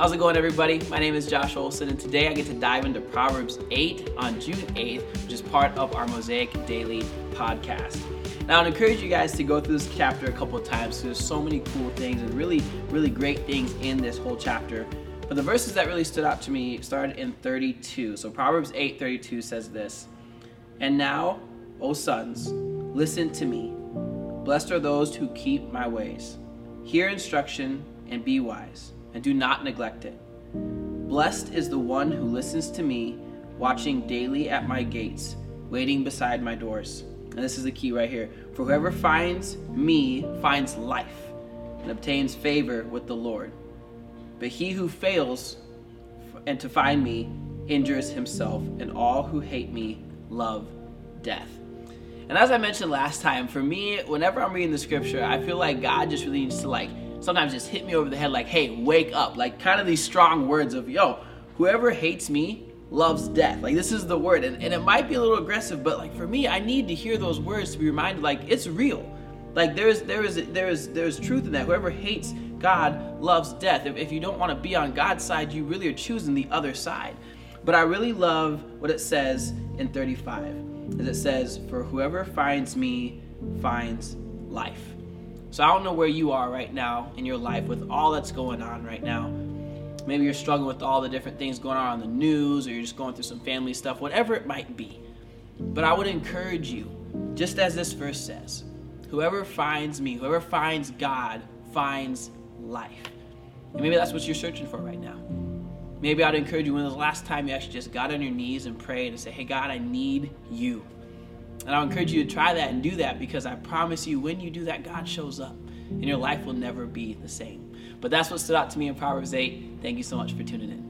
How's it going, everybody? My name is Josh Olson, and today I get to dive into Proverbs 8 on June 8th, which is part of our Mosaic Daily podcast. Now, I'd encourage you guys to go through this chapter a couple of times because there's so many cool things and really, really great things in this whole chapter. But the verses that really stood out to me started in 32. So Proverbs 8 32 says this And now, O sons, listen to me. Blessed are those who keep my ways. Hear instruction and be wise and do not neglect it. Blessed is the one who listens to me, watching daily at my gates, waiting beside my doors. And this is the key right here. For whoever finds me finds life and obtains favor with the Lord. But he who fails and to find me injures himself, and all who hate me love death. And as I mentioned last time, for me, whenever I'm reading the scripture, I feel like God just really needs to like sometimes just hit me over the head like, hey, wake up. Like kind of these strong words of, yo, whoever hates me loves death. Like this is the word. And, and it might be a little aggressive, but like for me, I need to hear those words to be reminded like it's real. Like there's there is there is there's truth in that. Whoever hates God loves death. If, if you don't want to be on God's side, you really are choosing the other side. But I really love what it says in 35. As it says, For whoever finds me finds life. So I don't know where you are right now in your life with all that's going on right now. Maybe you're struggling with all the different things going on on the news, or you're just going through some family stuff, whatever it might be. But I would encourage you, just as this verse says, whoever finds me, whoever finds God, finds life. And maybe that's what you're searching for right now. Maybe I'd encourage you when was the last time you actually just got on your knees and prayed and said, Hey, God, I need you. And I'll encourage you to try that and do that because I promise you, when you do that, God shows up and your life will never be the same. But that's what stood out to me in Proverbs 8. Thank you so much for tuning in.